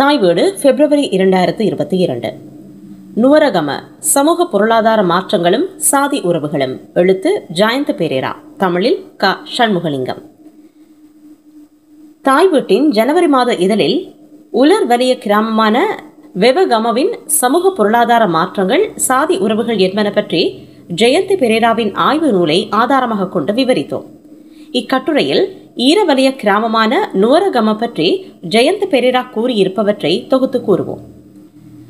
தாய் வீடு பிப்ரவரி இரண்டாயிரத்து இருபத்தி இரண்டு. நுவரகம சமூக பொருளாதார மாற்றங்களும் சாதி உறவுகளும். எழுத்து ஜாயந்த பெரேரா. தமிழில் க. ஷண்முகலிங்கம் தாய் வீட்டின் ஜனவரி மாத இதழில் உலர் வலிய கிராமமான வெவகமவின் சமூக பொருளாதார மாற்றங்கள் சாதி உறவுகள் என்பன பற்றி ஜெயந்தி பெரேராவின் ஆய்வு நூலை ஆதாரமாக கொண்டு விவரித்தோம். இக்கட்டுரையில் ஈரவலய கிராமமான நுவரகம பற்றி ஜெயந்த் பெரேரா கூறியிருப்பவற்றை தொகுத்து கூறுவோம்.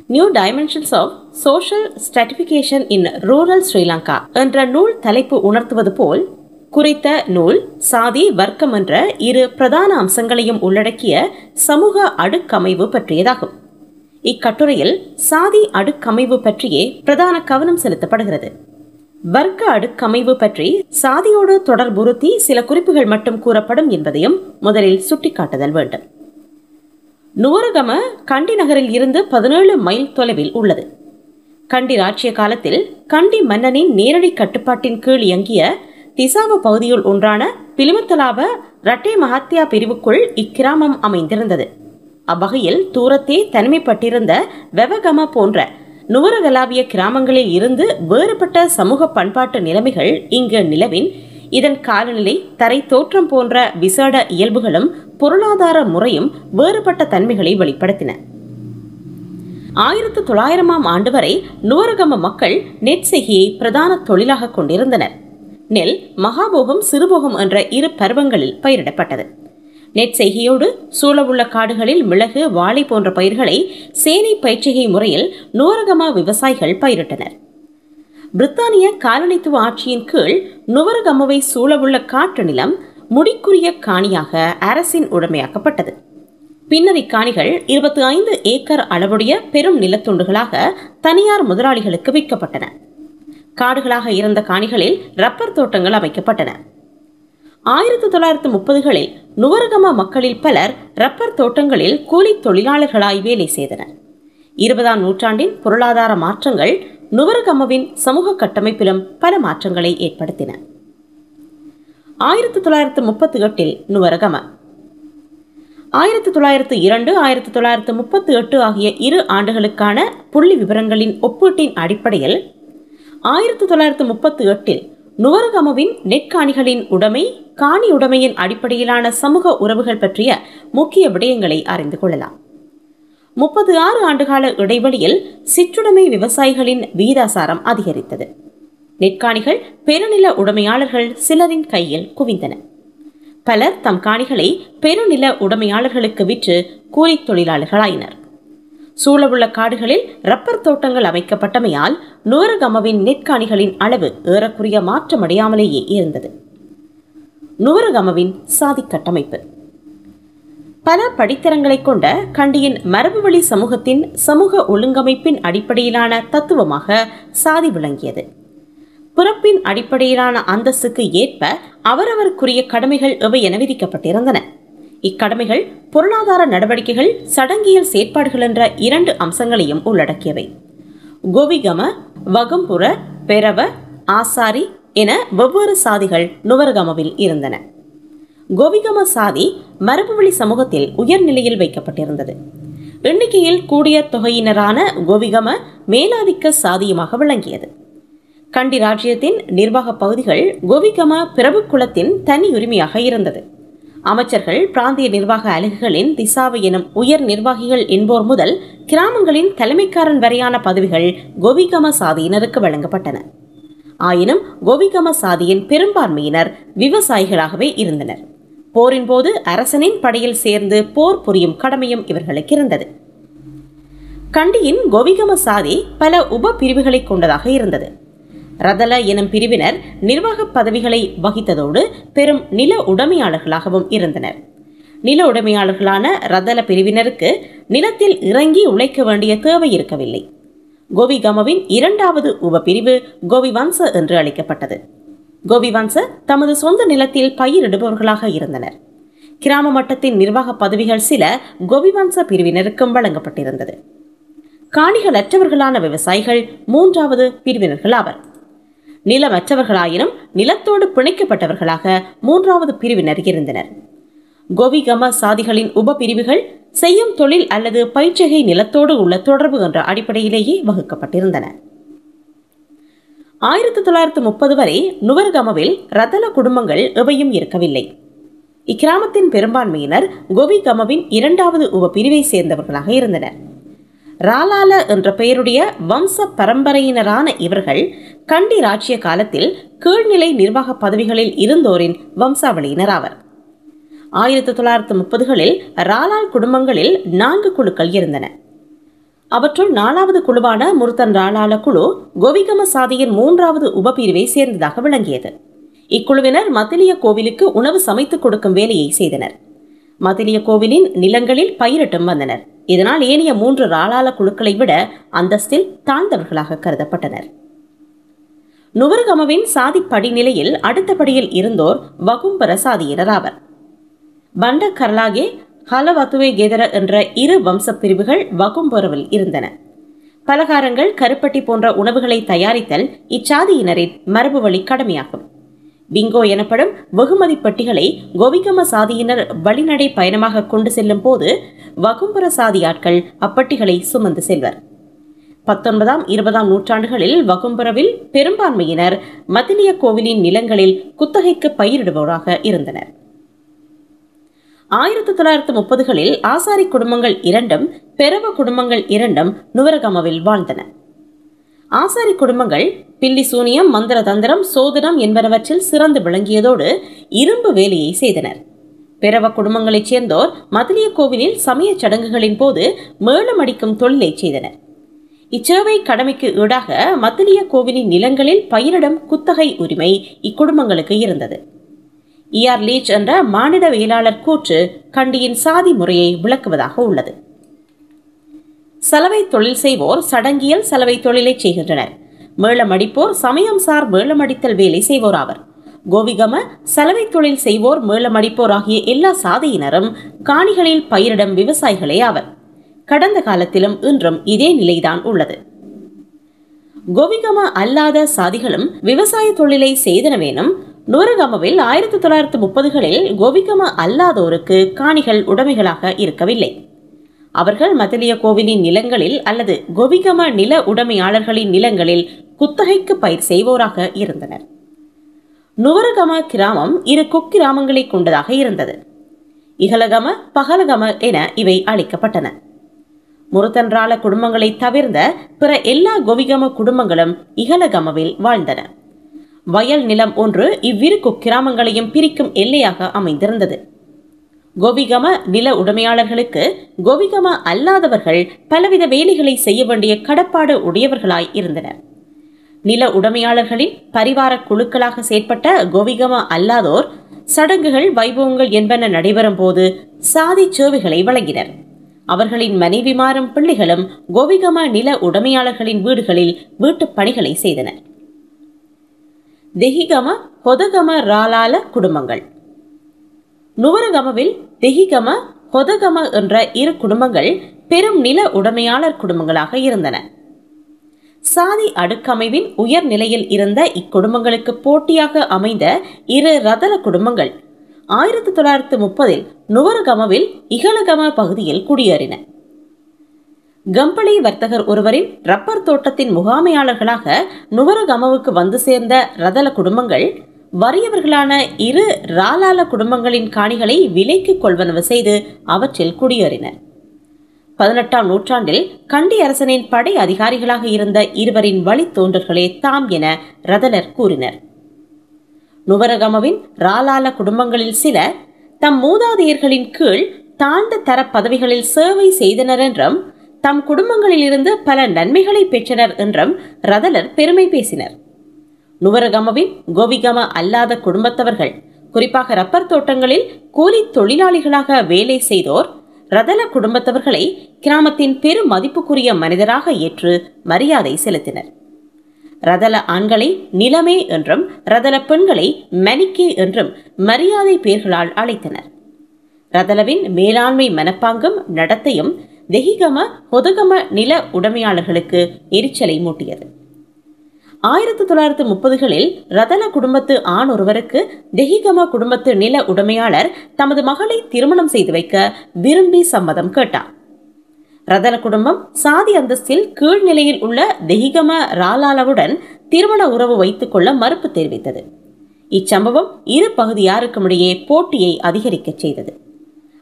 New dimensions of social stratification in rural Sri Lanka என்ற நூல் தலைப்பு உணர்த்துவது போல் குறித்த நூல் சாதி வர்க்கம் என்ற இரு பிரதான அம்சங்களையும் உள்ளடக்கிய சமூக அடுக்கமைவு பற்றியதாகும். இக்கட்டுரையில் சாதி அடுக்கமைவு பற்றியே பிரதான கவனம் செலுத்தப்படுகிறது. வர்க்க அடுக்கமைவு பற்றி சாதியோடு தொடர்புறுத்தி சில குறிப்புகள் மட்டும் கூறப்படும் என்பதையும் முதலில் சுட்டிக்காட்டுதல் வேண்டும். நுவரகம கண்டி நகரில் இருந்து பதினேழு மைல் தொலைவில் உள்ளது. கண்டி ராட்சிய காலத்தில் கண்டி மன்னனின் நேரடி கட்டுப்பாட்டின் கீழ் இயங்கிய திசாவு பகுதியுள் ஒன்றான பிலிமத்தலாவ ரட்டே மகாத்தியா பிரிவுக்குள் இக்கிராமம் அமைந்திருந்தது. அவ்வகையில் தூரத்தே தனிமைப்பட்டிருந்த வெவகம போன்ற நுவரகலாவிய கிராமங்களில் இருந்து வேறுபட்ட சமூக பண்பாட்டு நிலைமைகள் இங்கு நிலவின். இதன் காலநிலை தரை தோற்றம் போன்ற விசேட இயல்புகளும் பொருளாதார முறையும் வேறுபட்ட தன்மைகளை வெளிப்படுத்தின. ஆயிரத்து தொள்ளாயிரமாம் ஆண்டு வரை நுவரகம மக்கள் நெற்செகியை பிரதான தொழிலாக கொண்டிருந்தனர். நெல் மகாபோகம் சிறுபோகம் என்ற இரு பருவங்களில் பயிரிடப்பட்டது. நெற்செய்கையோடு சூழவுள்ள காடுகளில் மிளகு வாழை போன்ற பயிர்களை சேனை பயிற்சிகை முறையில் நுவரகமா விவசாயிகள் பயிரிட்டனர். பிரித்தானிய காலனித்துவ ஆட்சியின் கீழ் நுவரகமவை சூழவுள்ள காட்டு நிலம் முடிக்குரிய காணியாக அரசின் உடைமையாக்கப்பட்டது. பின்னர் இக்காணிகள் இருபத்தி ஐந்து ஏக்கர் அளவுடைய பெரும் நிலத்துண்டுகளாக தனியார் முதலாளிகளுக்கு விற்கப்பட்டன. காடுகளாக இருந்த காணிகளில் ரப்பர் தோட்டங்கள் அமைக்கப்பட்டன. ஆயிரத்தி தொள்ளாயிரத்து முப்பதுகளில் நுவரகம மக்களில் பலர் ரப்பர் தோட்டங்களில் கூலி தொழிலாளர்களாய் வேலை செய்தனர். இருபதாம் நூற்றாண்டின் பொருளாதார மாற்றங்கள் நுவரகமவின் சமூக கட்டமைப்பிலும் பல மாற்றங்களை ஏற்படுத்தின. ஆயிரத்தி தொள்ளாயிரத்து முப்பத்தி எட்டில் நுவரகம. ஆயிரத்தி தொள்ளாயிரத்து இரண்டு ஆயிரத்தி தொள்ளாயிரத்து முப்பத்தி எட்டு ஆகிய இரு ஆண்டுகளுக்கான புள்ளி விவரங்களின் ஒப்பீட்டின் அடிப்படையில் ஆயிரத்தி தொள்ளாயிரத்து முப்பத்தி எட்டில் நுவரகமுவின் நெற்காணிகளின் உடைமை காணி உடைமையின் அடிப்படையிலான சமூக உறவுகள் பற்றிய முக்கிய விடயங்களை அறிந்து கொள்ளலாம். முப்பது ஆறு ஆண்டுகால இடைவெளியில் சிற்றுடைமை விவசாயிகளின் வீதாசாரம் அதிகரித்தது. நெற்காணிகள் பெருநில உடைமையாளர்கள் சிலரின் கையில் குவிந்தன. பலர் தம் காணிகளை பெருநில உடைமையாளர்களுக்கு விற்று கூலித் தொழிலாளர்களாயினர். சூழவுள்ள காடுகளில் ரப்பர் தோட்டங்கள் அமைக்கப்பட்டமையால் நூரகமவின் நெற்காணிகளின் அளவு ஏறக்குறைய மாற்றமடையாமலேயே இருந்தது. நூரகமவின் சாதி கட்டமைப்பு. பல படித்தரங்களை கொண்ட கண்டியின் மரபுவழி சமூகத்தின் சமூக ஒழுங்கமைப்பின் அடிப்படையிலான தத்துவமாக சாதி விளங்கியது. பிறப்பின் அடிப்படையிலான அந்தஸ்துக்கு ஏற்ப அவரவருக்குரிய கடமைகள் எவை என விதிக்கப்பட்டிருந்தன. இக்கடமைகள் பொருளாதார நடவடிக்கைகள் சடங்கியல் செயற்பாடுகள் என்ற இரண்டு அம்சங்களையும் உள்ளடக்கியவை. கோவிகம வகம்புர பெரவ ஆசாரி என வெவ்வேறு சாதிகள் நுவரகமவில் இருந்தன. கோவிகம சாதி மரபுவழி சமூகத்தில் உயர்நிலையில் வைக்கப்பட்டிருந்தது. எண்ணிக்கையில் கூடிய தொகையினரான கோவிகம மேலாதிக்க சாதியமாக விளங்கியது. கண்டி ராஜ்யத்தின் நிர்வாக பகுதிகள் கோவிகம பிரபு குலத்தின் தனி உரிமையாக இருந்தது. அமைச்சர்கள் பிராந்திய நிர்வாக அலகுகளின் திசாவை எனும் உயர் நிர்வாகிகள் என்போர் முதல் கிராமங்களின் தலைமைக்காரன் வரையான பதவிகள் கோவிகம சாதியினருக்கு வழங்கப்பட்டன. ஆயினும் கோவிகம சாதியின் பெரும்பான்மையினர் விவசாயிகளாகவே இருந்தனர். போரின் போது அரசனின் படையில் சேர்ந்து போர் புரியும் கடமையும் இவர்களுக்கு இருந்தது. கண்டியின் கோவிகம சாதி பல உப பிரிவுகளை கொண்டதாக இருந்தது. ரதல எனும் பிரிவினர் நிர்வாக பதவிகளை வகித்ததோடு பெரும் நில உடைமையாளர்களாகவும் இருந்தனர். நில உடைமையாளர்களான ரதல பிரிவினருக்கு நிலத்தில் இறங்கி உழைக்க வேண்டிய தேவை இருக்கவில்லை. கோவிகமவின் இரண்டாவது உபப்பிரிவு கோவிவம்ச என்று அழைக்கப்பட்டது. கோவிவம்ச தமது சொந்த நிலத்தில் பயிரிடுபவர்களாக இருந்தனர். கிராம மட்டத்தின் நிர்வாக பதவிகள் சில கோவிவம்ச பிரிவினருக்கும் வழங்கப்பட்டிருந்தது. காணிகளற்றவர்களான விவசாயிகள் மூன்றாவது பிரிவினர்கள் ஆவர். நிலமற்றவர்களாயினும் நிலத்தோடு பிணைக்கப்பட்டவர்களாக மூன்றாவது பிரிவினர் இருந்தனர். கோவிகம சாதிகளின் உபபிரிவுகள் செய்யும் தொழில் அல்லது பயிற்சிகை நிலத்தோடு உள்ள தொடர்பு என்ற அடிப்படையிலேயே வகுக்கப்பட்டிருந்தன. ஆயிரத்தி தொள்ளாயிரத்து முப்பது வரை நுவர்கமவில் ரத்தன குடும்பங்கள் எவையும் இருக்கவில்லை. இக்கிராமத்தின் பெரும்பான்மையினர் கோவிகமவின் இரண்டாவது உபபிரிவை சேர்ந்தவர்களாக இருந்தனர். ராலால என்ற பெயருடைய வம்ச பரம்பரையினரான இவர்கள் கண்டி ராஜ்ய காலத்தில் கீழ்நிலை நிர்வாக பதவிகளில் இருந்தோரின் வம்சாவளியினர் ஆவர். ஆயிரத்தி தொள்ளாயிரத்து முப்பதுகளில் ராலால் குடும்பங்களில் நான்கு குழுக்கள் இருந்தன. அவற்றுள் நாலாவது குழுவான முருத்தன் ராலால குழு கோவிகம சாதியின் மூன்றாவது உபபிரிவை சேர்ந்ததாக விளங்கியது. இக்குழுவினர் மத்திலிய கோவிலுக்கு உணவு சமைத்துக் கொடுக்கும் வேலையை செய்தனர். மத்திலிய கோவிலின் நிலங்களில் பயிரிட்டும் வந்தனர். இதனால் ஏனைய மூன்று ராளால குழுக்களை விட அந்தஸ்தில் தாழ்ந்தவர்களாக கருதப்பட்டனர். நுவர்கமவின் சாதி படிநிலையில் அடுத்தபடியில் இருந்தோர் வகும்பர சாதியினர் ஆவர் பண்ட கர்லாகே ஹலவத்துவே கெதர என்ற இரு வம்ச பிரிவுகள் வகும்பொரவில் இருந்தன. பலகாரங்கள் கருப்பட்டி போன்ற உணவுகளை தயாரித்தல் இச்சாதியினரின் மரபு வழி கடமையாகும். பிங்கோ எனப்படும் வெகுமதி பட்டிகளை கோவிகம சாதியினர் வழிநடை பயணமாக கொண்டு செல்லும் போது வகும்புற சாதி ஆட்கள் அப்பட்டிகளை சுமந்து செல்வர். பத்தொன்பதாம் இருபதாம் நூற்றாண்டுகளில் வகும்பரவில் பெரும்பான்மையினர் மதிலிய கோவிலின் நிலங்களில் குத்தகைக்கு பயிரிடுபவராக இருந்தனர். ஆயிரத்தி தொள்ளாயிரத்து முப்பதுகளில் ஆசாரி குடும்பங்கள் இரண்டும் பெரவ குடும்பங்கள் இரண்டும் நுவரகமவில் வாழ்ந்தன. ஆசாரி குடும்பங்கள் பில்லி சூனியம் மந்திர தந்திரம் சோதனம் என்பனவற்றில் சிறந்து விளங்கியதோடு இரும்பு வேலையை செய்தனர். பிறவ குடும்பங்களைச் சேர்ந்தோர் மதிலிய கோவிலில் சமய சடங்குகளின் போது மேளமடிக்கும் தொழிலை செய்தனர். இச்சேவை கடமைக்கு ஈடாக மத்திலிய கோவிலின் நிலங்களில் பயிரிடும் குத்தகை உரிமை இக்குடும்பங்களுக்கு இருந்தது. இஆர் லீச் என்ற மானிடவியலாளர் கூற்று கண்டியின் சாதி முறையை விளக்குவதாக உள்ளது. சலவை தொழில் செய்வோர் சடங்கியல் சலவை தொழிலை செய்கின்றனர். மேளமடிப்போர் சமயம் சார் மேளமடித்தல் வேலை செய்வோர் ஆவர். கோவிகம சலவை தொழில் செய்வோர் மேளமடிப்போர் ஆகிய எல்லா சாதியினரும் காணிகளில் பயிரிடும் விவசாயிகளே ஆவர். கடந்த காலத்திலும் இன்றும் இதே நிலைதான் உள்ளது. கோவிகம அல்லாத சாதிகளும் விவசாய தொழிலை செய்தனவேனும் நூரகமவில் ஆயிரத்தி தொள்ளாயிரத்து முப்பதுகளில் கோவிகம அல்லாதோருக்கு காணிகள் உடைமைகளாக இருக்கவில்லை. அவர்கள் மதலிய கோவிலின் நிலங்களில் அல்லது கோவிகம நில உடைமையாளர்களின் நிலங்களில் குத்தகைக்கு பயிர் செய்வோராக இருந்தனர். நுவரகம கிராமம் இரு குக்கிராமங்களை கொண்டதாக இருந்தது. இகலகம பகலகம என இவை அழைக்கப்பட்டன. முருத்தன்றால குடும்பங்களை தவிர்ந்த பிற எல்லா கோவிகம குடும்பங்களும் இகலகமவில் வாழ்ந்தன. வயல் நிலம் ஒன்று இவ்விரு குக்கிராமங்களையும் பிரிக்கும் எல்லையாக அமைந்திருந்தது. கோவிகம நில உடைமையாளர்களுக்கு கோவிகம அல்லாதவர்கள் பலவித வேலைகளை செய்ய வேண்டிய கடப்பாடு உடையவர்களாய் இருந்தனர் நில உடைமையாளர்களின் பரிவார குழுக்களாக செயற்பட்ட கோவிகம அல்லாதோர் சடங்குகள் வைபவங்கள் என்பன நடைபெறும் போது சாதி சேவைகளை வழங்கினர். அவர்களின் மனைவிமாரும் பிள்ளைகளும் கோவிகமா நில உடைமையாளர்களின் வீடுகளில் வீட்டுப் பணிகளை செய்தனர். தெஹிகம ஹொதகம ராலால குடும்பங்கள். நுவரகமவில் தெஹிகம ஹொதகம என்ற இரு குடும்பங்கள் பெரும் நில உடைமையாளர் குடும்பங்களாக இருந்தன. சாதி அடுக்கமைவின் உயர் நிலையில் இருந்த இக்குடும்பங்களுக்கு போட்டியாக அமைந்த இரு ரதல குடும்பங்கள். ஆயிரத்தி தொள்ளாயிரத்து முப்பதில் நுவரகமவில் இகலகம பகுதியில் குடியேறின. கம்பளி வர்த்தகர் ஒருவரின் ரப்பர் தோட்டத்தின் முகாமையாளர்களாக நுவரகமவுக்கு வந்து சேர்ந்த ரதல குடும்பங்கள் வறியவர்களான இரு ராலால குடும்பங்களின் காணிகளை விலைக்கு கொள்வனவு செய்து அவற்றில் குடியேறினர். பதினெட்டாம் நூற்றாண்டில் கண்டி அரசனின் படை அதிகாரிகளாக இருந்த இருவரின் வழித்தோன்றர்களே தாம் என ரதலர் கூறினர். நுவரகமவின் ராலால குடும்பங்களில் சில தம் மூதாதையர்களின் கீழ் தாழ்ந்த தர பதவிகளில் சேவை செய்தனர் என்றும் தம் குடும்பங்களிலிருந்து பல நன்மைகளை பெற்றனர் என்றும் ரதலர் பெருமை பேசினர். நுவரகமவின் கோவிகம அல்லாத குடும்பத்தவர்கள் குறிப்பாக ரப்பர் தோட்டங்களில் கூலி தொழிலாளிகளாக வேலை செய்தோர் ரதல குடும்பத்தவர்களை கிராமத்தின் பெரும் மதிப்புக்குரிய மனிதராக ஏற்று மரியாதை செலுத்தினர். ரதல ஆண்களை நிலமே என்றும் ரதல பெண்களை மணிக்கே என்றும் மரியாதை பெயர்களால் அழைத்தனர். ரதலவின் மேலாண்மை மனப்பாங்கும் நடத்தையும் தெஹிகம ஹொதகம நில உடைமையாளர்களுக்கு எரிச்சலை மூட்டியது. ஆயிரத்தி தொள்ளாயிரத்து முப்பதுகளில் ரதன குடும்பத்து ஆண் ஒருவருக்கு தெஹிகம குடும்பத்து நில உடைமையாளர் தமது மகளை திருமணம் செய்து வைக்க விரும்பி சம்மதம் கேட்டார். ரதன குடும்பம் சாதி அந்தஸ்தில் கீழ்நிலையில் உள்ள தெஹிகம ராலாலவுடன் திருமண உறவு வைத்துக் கொள்ள மறுப்பு தெரிவித்தது. இச்சம்பவம் இரு பகுதியாருக்கும் இடையே போட்டியை அதிகரிக்கச் செய்தது.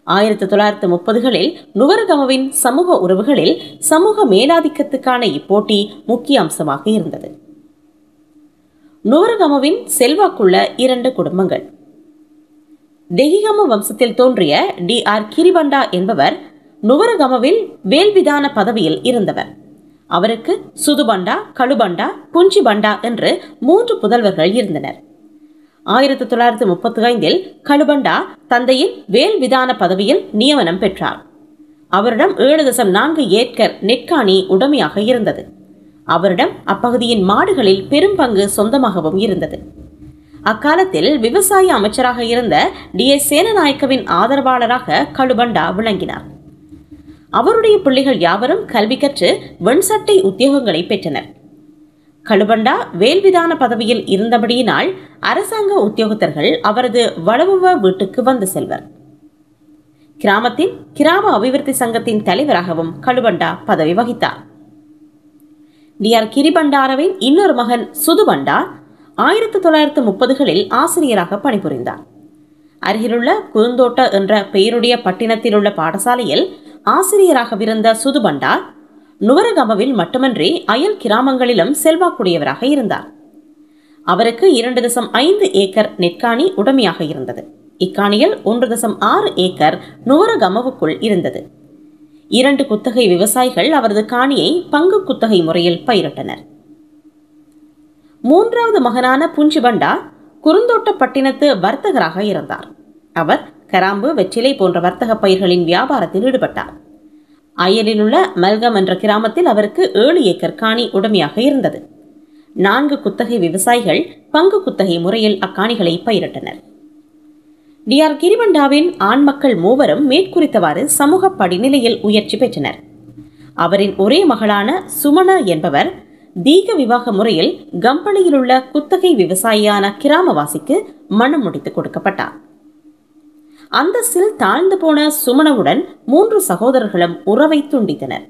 ஆயிரத்தி தொள்ளாயிரத்தி முப்பதுகளில் நுவரகமவின் சமூக உறவுகளில் சமூக மேலாதிக்கத்துக்கான இப்போட்டி முக்கிய அம்சமாக இருந்தது. நுவரகமவின் செல்வாக்குள்ள இரண்டு குடும்பங்கள். தெஹிகம வம்சத்தில் தோன்றிய டி ஆர் கிரிபண்டா என்பவர் நுவரகமவில் வேல்விதான பதவியில் இருந்தவர். அவருக்கு சுதுபண்டா கழுபண்டா புஞ்சிபண்டா என்று மூன்று புதல்வர்கள் இருந்தனர். ஆயிரத்தி தொள்ளாயிரத்தி முப்பத்தி ஐந்தில் கழுபண்டா தந்தையின் வேல் விதான பதவியில் நியமனம் பெற்றார். அவரிடம் ஏழு தசம் நான்கு ஏக்கர் நெற்காணி உடமையாக இருந்தது. அவரிடம் அப்பகுதியின் மாடுகளில் பெரும் பங்கு சொந்தமாகவும் இருந்தது. அக்காலத்தில் விவசாய அமைச்சராக இருந்த டி எஸ் சேனநாயக்கவின் ஆதரவாளராக கழுபண்டா விளங்கினார். அவருடைய பிள்ளைகள் யாவரும் கல்வி கற்று வெண்சட்டை உத்தியோகங்களை பெற்றனர். கழுபண்டா வேல்விதான பதவியில் இருந்தபடியினால் அரசாங்க உத்தியோகத்தர்கள் அவரது வளவுவ வீட்டுக்கு வந்து செல்வர். கிராமத்தின் கிராம அபிவிருத்தி சங்கத்தின் தலைவராகவும் கழுபண்டா பதவி வகித்தார். டி ஆர் கிரிபண்டாரவின் இன்னொரு மகன் சுதுபண்டா ஆயிரத்தி தொள்ளாயிரத்து முப்பதுகளில் ஆசிரியராக பணிபுரிந்தார். அருகிலுள்ள குறுந்தோட்ட என்ற பெயருடைய பட்டினத்தில் உள்ள பாடசாலையில் ஆசிரியராகவிருந்த சுதுபண்டா நுவரகமவில் மட்டுமன்றி அயல் கிராமங்களிலும் செல்வாக்குடையவராக இருந்தார். அவருக்கு இரண்டு தசம் ஐந்து ஏக்கர் நெற்காணி உடமையாக இருந்தது. இக்காணியில் ஒன்று தசம் ஆறு ஏக்கர் நுவரகமவுக்குள் இருந்தது. இரண்டு குத்தகை விவசாயிகள் அவரது காணியை பங்கு குத்தகை முறையில் பயிரிட்டனர். மூன்றாவது மகனான புஞ்சிபண்டா குறுந்தோட்டப்பட்டினத்து வர்த்தகராக இருந்தார். அவர் கராம்பு வெற்றிலை போன்ற வர்த்தக பயிர்களின் வியாபாரத்தில் ஈடுபட்டார். அயலில் உள்ள மல்கம் என்ற கிராமத்தில் அவருக்கு ஏழு ஏக்கர் காணி உடமையாக இருந்தது. நான்கு குத்தகை விவசாயிகள் பங்கு குத்தகை முறையில் அக்காணிகளை பயிரிட்டனர். டி ஆர் ஆண் மக்கள் மூவரும் மேற்குறித்தவாறு சமூக படிநிலையில் உயர்ச்சி பெற்றனர். அவரின் ஒரே மகளான சுமண என்பவர் தீக விவாக முறையில் கம்பளியில் உள்ள குத்தகை விவசாயியான கிராமவாசிக்கு மனம் முடித்து கொடுக்கப்பட்டார். அந்தஸ்தில் தாழ்ந்து போன சுமணவுடன் மூன்று சகோதரர்களும் உறவை துண்டித்தனர்.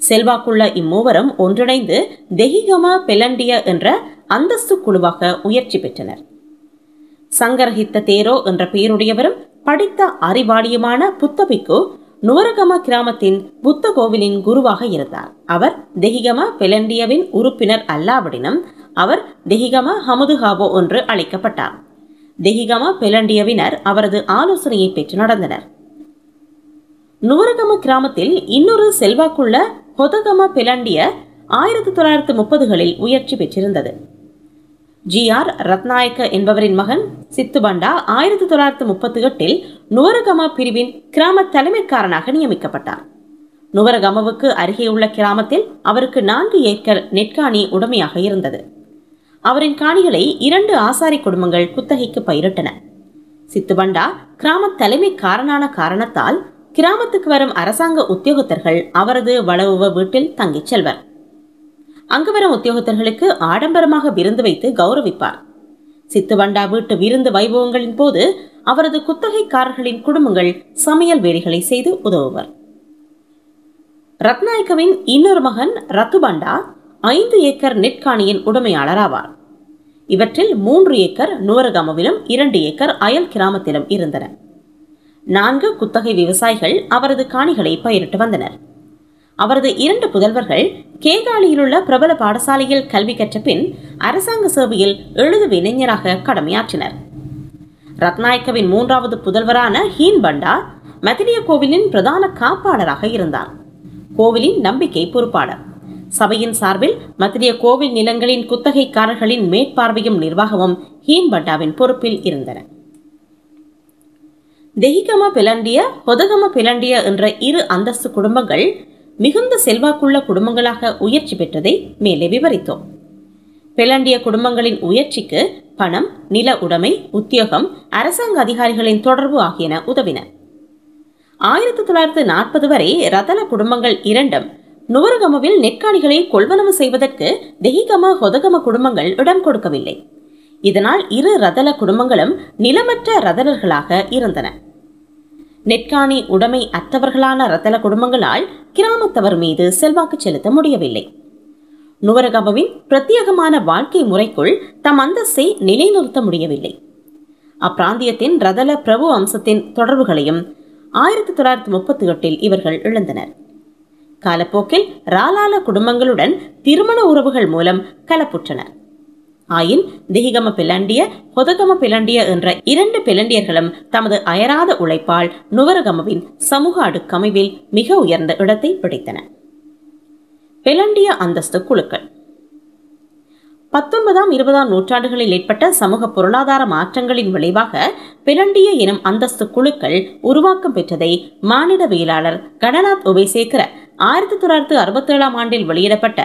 செல்வாக்குள்ள இம்மூவரும் ஒன்றிணைந்து தெஹிகம பெலண்டிய என்ற அந்தஸ்து குழுவாக உயர்ச்சி பெற்றனர். சங்கரஹித்த தேரோ என்ற பெயருடையவரும் படித்த அறிவாளியுமான புத்தபிக்கு நுவரகம கிராமத்தின் புத்த கோவிலின் குருவாக இருந்தார். அவர் தெஹிகம பெலண்டியவின் உறுப்பினர் அல்லாவிடனும் அவர் தெஹிகம ஹமுதுஹாவோ என்று அழைக்கப்பட்டார். தெஹிகமா பெலண்டியவினர் அவரது ஆலோசனையை பெற்று நடந்தனர். நுவரகம கிராமத்தில் இன்னொரு செல்வாக்குள்ள ஹொதகம பெலண்டிய ஆயிரத்தி தொள்ளாயிரத்து முப்பதுகளில் உயர்ச்சி பெற்றிருந்தது. ஜி ஆர் ரத்நாயக்க என்பவரின் மகன் சித்துபண்டா ஆயிரத்தி தொள்ளாயிரத்து முப்பத்தி எட்டில் நுவரகம பிரிவின் கிராம தலைமைக்காரனாக நியமிக்கப்பட்டார். நுவரகமவுக்கு அருகே உள்ள கிராமத்தில் அவருக்கு நான்கு ஏக்கர் நெற்காணி உடமையாக இருந்தது. அவரின் காணிகளை இரண்டு ஆசாரி குடும்பங்கள் குத்தகைக்கு பயிரிட்டன. சித்துபண்டா கிராம தலைமைக்காரனான காரணத்தால் கிராமத்துக்கு வரும் அரசாங்க உத்தியோகத்தர்கள் அவரது வளவுவ வீட்டில் தங்கிச் செல்வர். அங்கு வரும் உத்தியோகத்தர்களுக்கு ஆடம்பரமாக விருந்து வைத்து கௌரவிப்பார். சித்துவண்டா வீட்டு விருந்து வைபவங்களின் போது அவரது குத்தகைக்காரர்களின் குடும்பங்கள் சமையல் வேலைகளை செய்து உதவுவர். ரத்நாயக்கவின் இன்னொரு மகன் ரத்துபண்டா ஐந்து ஏக்கர் நெற்காணியின் உடைமையாளர் ஆவார் இவற்றில் மூன்று ஏக்கர் நுவரகமவிலும் இரண்டு ஏக்கர் அயல் கிராமத்திலும் இருந்தன. நான்கு குத்தகை விவசாயிகள் அவரது காணிகளை பயிரிட்டு வந்தனர். அவரது இரண்டு புதல்வர்கள் கேகாலியிலுள்ள பிரபல பாடசாலையில் கல்வி கற்ற பின் அரசாங்க சேவையில் எழுது இளைஞராக கடமையாற்றினர். ரத்நாயக்கவின் மூன்றாவது புதல்வரான ஹீன் பண்டா மதிலிய கோவிலின் பிரதான காப்பாளராக இருந்தார். கோவிலின் நம்பிக்கை பொறுப்பாளர். சபையின் சார்பில் மத்திய கோவில் நிலங்களின் குத்தகைக்காரர்களின் மேற்பார்வையும் நிர்வாகமும் ஹீன்பட்டாவின் பொறுப்பில் இருந்தன. தெஹிகம பிலண்டிய பொதகம பிலண்டிய என்ற இரு அந்தஸ்து குடும்பங்கள் மிகுந்த செல்வாக்குள்ள குடும்பங்களாக உயர்ச்சி பெற்றதை மேலே விவரித்தோம். பிலண்டிய குடும்பங்களின் உயர்ச்சிக்கு பணம் நில உடைமை உத்தியோகம் அரசாங்க அதிகாரிகளின் தொடர்பு ஆகியன உதவின. ஆயிரத்தி தொள்ளாயிரத்து நாற்பது வரை ரதன குடும்பங்கள் இரண்டும் நுவரகமவில் நெற்காணிகளை கொள்வனவு செய்வதற்கு தெஹிகம ஹொதகம குடும்பங்கள் இடம் கொடுக்கவில்லை. இதனால் இரு ரதல குடும்பங்களும் நிலமற்ற ரதலர்களாக இருந்தன. நெற்காணி உடைமை அற்றவர்களான ரத்தல குடும்பங்களால் கிராமத்தவர் மீது செல்வாக்கு செலுத்த முடியவில்லை. நுவரகமவின் பிரத்யேகமான வாழ்க்கை முறைக்குள் தம் அந்தஸ்தை நிலைநிறுத்த முடியவில்லை. அப்பிராந்தியத்தின் ரதல பிரபு அம்சத்தின் தொடர்புகளையும் ஆயிரத்தி தொள்ளாயிரத்தி முப்பத்தி எட்டில் இவர்கள் இழந்தனர். காலப்போக்கில் ராலால குடும்பங்களுடன் திருமண உறவுகள் மூலம் கலப்புற்றனர் ஆயின் திகிகம பிலண்டிய பொதகம பிலண்டிய என்ற இரண்டு பிலண்டியர்களும் தமது அயராத உழைப்பால் நுவரகமவின் சமூக அடுக்கமைவில் மிக உயர்ந்த இடத்தை பிடித்தன. பிலண்டிய அந்தஸ்து குழுக்கள். பத்தொன்பதாம் இருபதாம் நூற்றாண்டுகளில் ஏற்பட்ட சமூக பொருளாதார மாற்றங்களின் விளைவாக பிலண்டிய எனும் அந்தஸ்து குழுக்கள் உருவாக்கம் பெற்றதை மானிடவியலாளர் கடநாத் உபயசேகர ஆயிரத்தி தொள்ளாயிரத்து அறுபத்தேழாம் ஆண்டில் வெளியிடப்பட்ட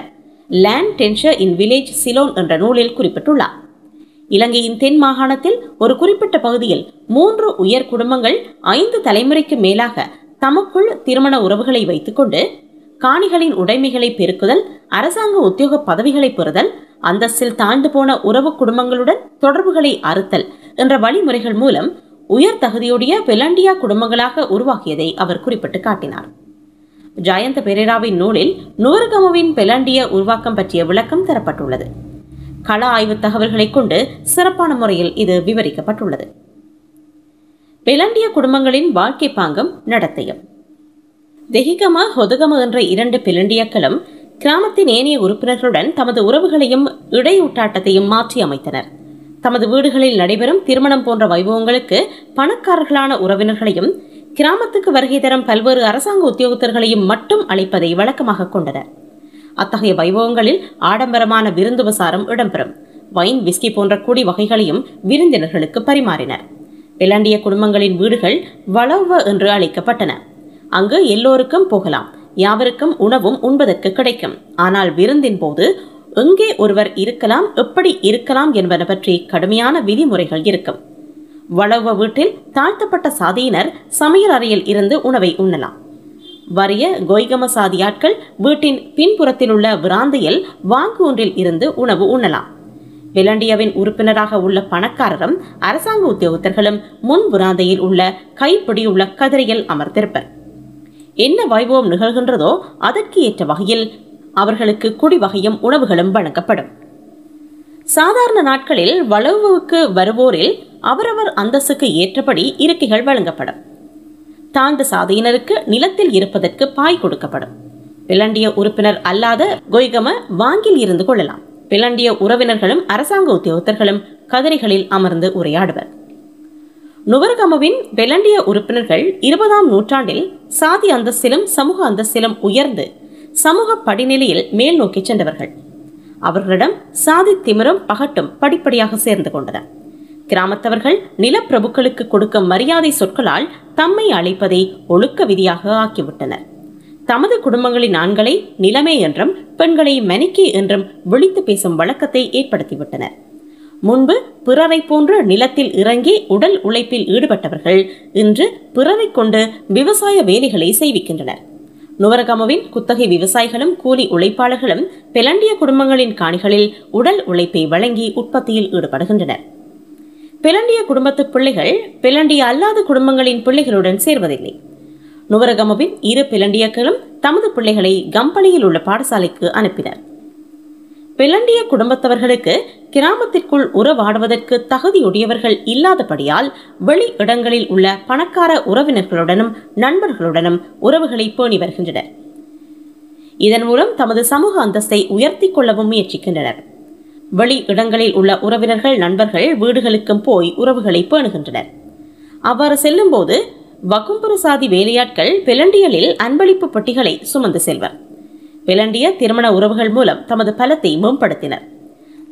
land tenure in village Ceylon என்ற நூலில் குறிப்பிட்டுள்ளார். இலங்கையின் தென் மாகாணத்தில் ஒரு குறிப்பிட்ட பகுதியில் மூன்று உயர் குடும்பங்கள் ஐந்து தலைமுறைக்கு மேலாக தமக்குள் திருமண உறவுகளை வைத்துக்கொண்டு காணிகளின் உடைமைகளை பெருக்குதல் அரசாங்க உத்தியோக பதவிகளை பெறுதல் அந்தஸ்தில் தாழ்ந்து போன உறவு குடும்பங்களுடன் தொடர்புகளை அறுத்தல் என்ற வழிமுறைகள் மூலம் உயர் தகுதியுடைய பெலண்டியா குடும்பங்களாக உருவாகியதை அவர் குறிப்பிட்டு காட்டினார். ஜயந்த பெரேராவின் நூலில் நூறுகமுவின் பெலண்டிய உருவாக்கம் பற்றிய விளக்கம் தரப்பட்டுள்ளது. கள ஆய்வு தகவல்களை கொண்டு சிறப்பான முறையில் இது விவரிக்கப்பட்டுள்ளது. பெலண்டிய குடும்பங்களின் வாழ்க்கை பாங்கம் நடத்தையும். தெஹிகம ஹொதுகம என்ற இரண்டு பிலண்டியக்களும் கிராமத்தின் ஏனைய உறுப்பினர்களுடன் தமது உறவுகளையும் இடையூட்டாட்டத்தையும் மாற்றி அமைத்தனர். தமது வீடுகளில் நடைபெறும் திருமணம் போன்ற வைபவங்களுக்கு பணக்காரர்களான உறவினர்களையும் கிராமத்துக்கு வருகை தரும் பல்வேறு அரசாங்க உத்தியோகத்தர்களையும் மட்டும் அளிப்பதை வழக்கமாக கொண்டனர். அத்தகைய வைபவங்களில் ஆடம்பரமான விருந்துபசாரம் இடம்பெறும். வைன் விஸ்கி போன்ற குடி வகைகளையும் விருந்தினர்களுக்கு பரிமாறினர். பிலண்டிய குடும்பங்களின் வீடுகள் வளவ என்று அழைக்கப்பட்டன. அங்கு எல்லோருக்கும் போகலாம். யாவருக்கும் உணவும் உண்பதற்கு கிடைக்கும். ஆனால் விருந்தின் போது எங்கே ஒருவர் இருக்கலாம் எப்படி இருக்கலாம் என்பன பற்றி கடுமையான விதிமுறைகள் இருக்கும். வளவ வீட்டில் தாழ்த்தப்பட்ட சாதியினர் சமையல் அறையில் இருந்து உணவை உண்ணலாம். வறிய கோய்கம சாதியாட்கள் வீட்டின் பின்புறத்தில் உள்ள விராந்தையில் வாங்கு ஒன்றில் இருந்து உணவு உண்ணலாம். விலண்டியாவின் உறுப்பினராக உள்ள பணக்காரரும் அரசாங்க உத்தியோகத்தர்களும் முன் விராந்தையில் உள்ள கைப்பிடியுள்ள கதிரையில் அமர்ந்திருப்பர். என்ன வைபவம் நிகழ்கின்றதோ அதற்கு ஏற்ற வகையில் அவர்களுக்கு குடிவகையும் உணவுகளும் வழங்கப்படும். சாதாரண நாட்களில் வளவுக்கு வருவோரில் அவரவர் அந்தஸ்துக்கு ஏற்றபடி இருக்கைகள் வழங்கப்படும். தாழ்ந்த சாதியினருக்கு நிலத்தில் இருப்பதற்கு பாய் கொடுக்கப்படும். பிலண்டிய உறுப்பினர் அல்லாத கொய்கம வாங்கில் இருந்து கொள்ளலாம். பிலண்டிய உறவினர்களும் அரசாங்க உத்தியோகத்தர்களும் கதிரைகளில் அமர்ந்து உரையாடுவர். நுவர்கமவின் பெலண்டிய உறுப்பினர்கள் இருபதாம் நூற்றாண்டில் சாதி அந்தஸ்திலும் சமூக அந்தஸ்திலும் உயர்ந்து சமூக படிநிலையில் மேல் நோக்கி சென்றவர்கள். அவர்களிடம் சாதி திமிரும் பகட்டும் படிப்படியாக சேர்ந்து கொண்டன கிராமத்தவர்கள் நிலப்பிரபுக்களுக்கு கொடுக்கும் மரியாதை சொற்களால் தம்மை அழைப்பதை ஒழுக்க விதியாக ஆக்கிவிட்டனர். தமது குடும்பங்களின் ஆண்களை நிலமே என்றும் பெண்களை மணிக்கி என்றும் விழித்து பேசும் வழக்கத்தை ஏற்படுத்திவிட்டனர். முன்பு பிறரை போன்று நிலத்தில் இறங்கி உடல் உழைப்பில் ஈடுபட்டவர்கள் இன்று பிறரை கொண்டு விவசாய வேலைகளை செய்விக்கின்றனர். நுவரகமவின் குத்தகை விவசாயிகளும் கூலி உழைப்பாளர்களும் பெலண்டிய குடும்பங்களின் காணிகளில் உடல் உழைப்பை வழங்கி உற்பத்தியில் ஈடுபடுகின்றனர். பெலண்டிய குடும்பத்து பிள்ளைகள் பெலண்டிய அல்லாத குடும்பங்களின் பிள்ளைகளுடன் சேர்வதில்லை. நுவரகமுவின் இரு பிலண்டியக்களும் தமது பிள்ளைகளை கம்பளியில் உள்ள பாடசாலைக்கு அனுப்பினர். பிலண்டிய குடும்பத்தவர்களுக்கு கிராமத்திற்குள் உறவாடுவதற்கு தகுதியுடையவர்கள் இல்லாதபடியால் வெளி இடங்களில் உள்ள பணக்கார உறவினர்களுடனும் நண்பர்களுடனும் உறவுகளை பேணி வருகின்றனர். இதன் மூலம் தமது சமூக அந்தஸ்தை உயர்த்தி கொள்ளவும் முயற்சிக்கின்றனர். வெளி இடங்களில் உள்ள உறவினர்கள் நண்பர்கள் வீடுகளுக்கும் போய் உறவுகளை பேணுகின்றனர். அவ்வாறு செல்லும்போது வகும்புர சாதி வேலையாட்கள் பிலண்டியலில் அன்பளிப்பு பெட்டிகளை சுமந்து செல்வர். வெலண்டிய திருமண உறவுகள் மூலம் தமது பலத்தை மேம்படுத்தினர்.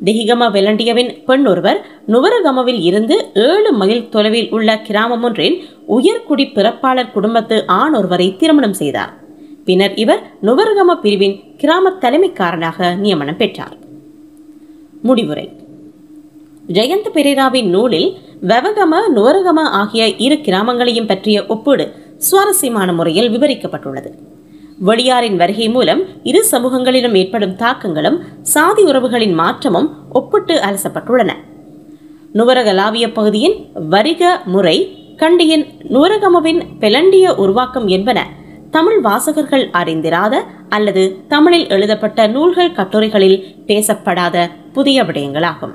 திகிகம வெலண்டியவின் பெண் ஒருவர் நுவரகமவில் இருந்து ஏழு மைல் தொலைவில் உள்ள கிராமம் ஒன்றின் உயர்குடி பிறப்பாளர் குடும்பத்து ஆண் ஒருவரை திருமணம் செய்தார். பின்னர் இவர் நுவரகம பிரிவின் கிராம தலைமைக்காரனாக நியமனம் பெற்றார். முடிவுரை. ஜெயந்த பெரேராவின் நூலில் வெவகம நுவரகம ஆகிய இரு கிராமங்களையும் பற்றிய ஒப்பீடு சுவாரஸ்யமான முறையில் விவரிக்கப்பட்டுள்ளது. வெளியாரின் வருகை மூலம் இரு சமூகங்களிலும் ஏற்படும் தாக்கங்களும் சாதி உறவுகளின் மாற்றமும் ஒப்பிட்டு அலசப்பட்டுள்ளன. நுவரகலாவிய பகுதியின் வரிக முறை கண்டியின் நுவரகமவின் பெலண்டிய உருவாக்கம் என்பன தமிழ் வாசகர்கள் அறிந்திராத அல்லது தமிழில் எழுதப்பட்ட நூல்கள் கட்டுரைகளில் பேசப்படாத புதிய விடயங்களாகும்.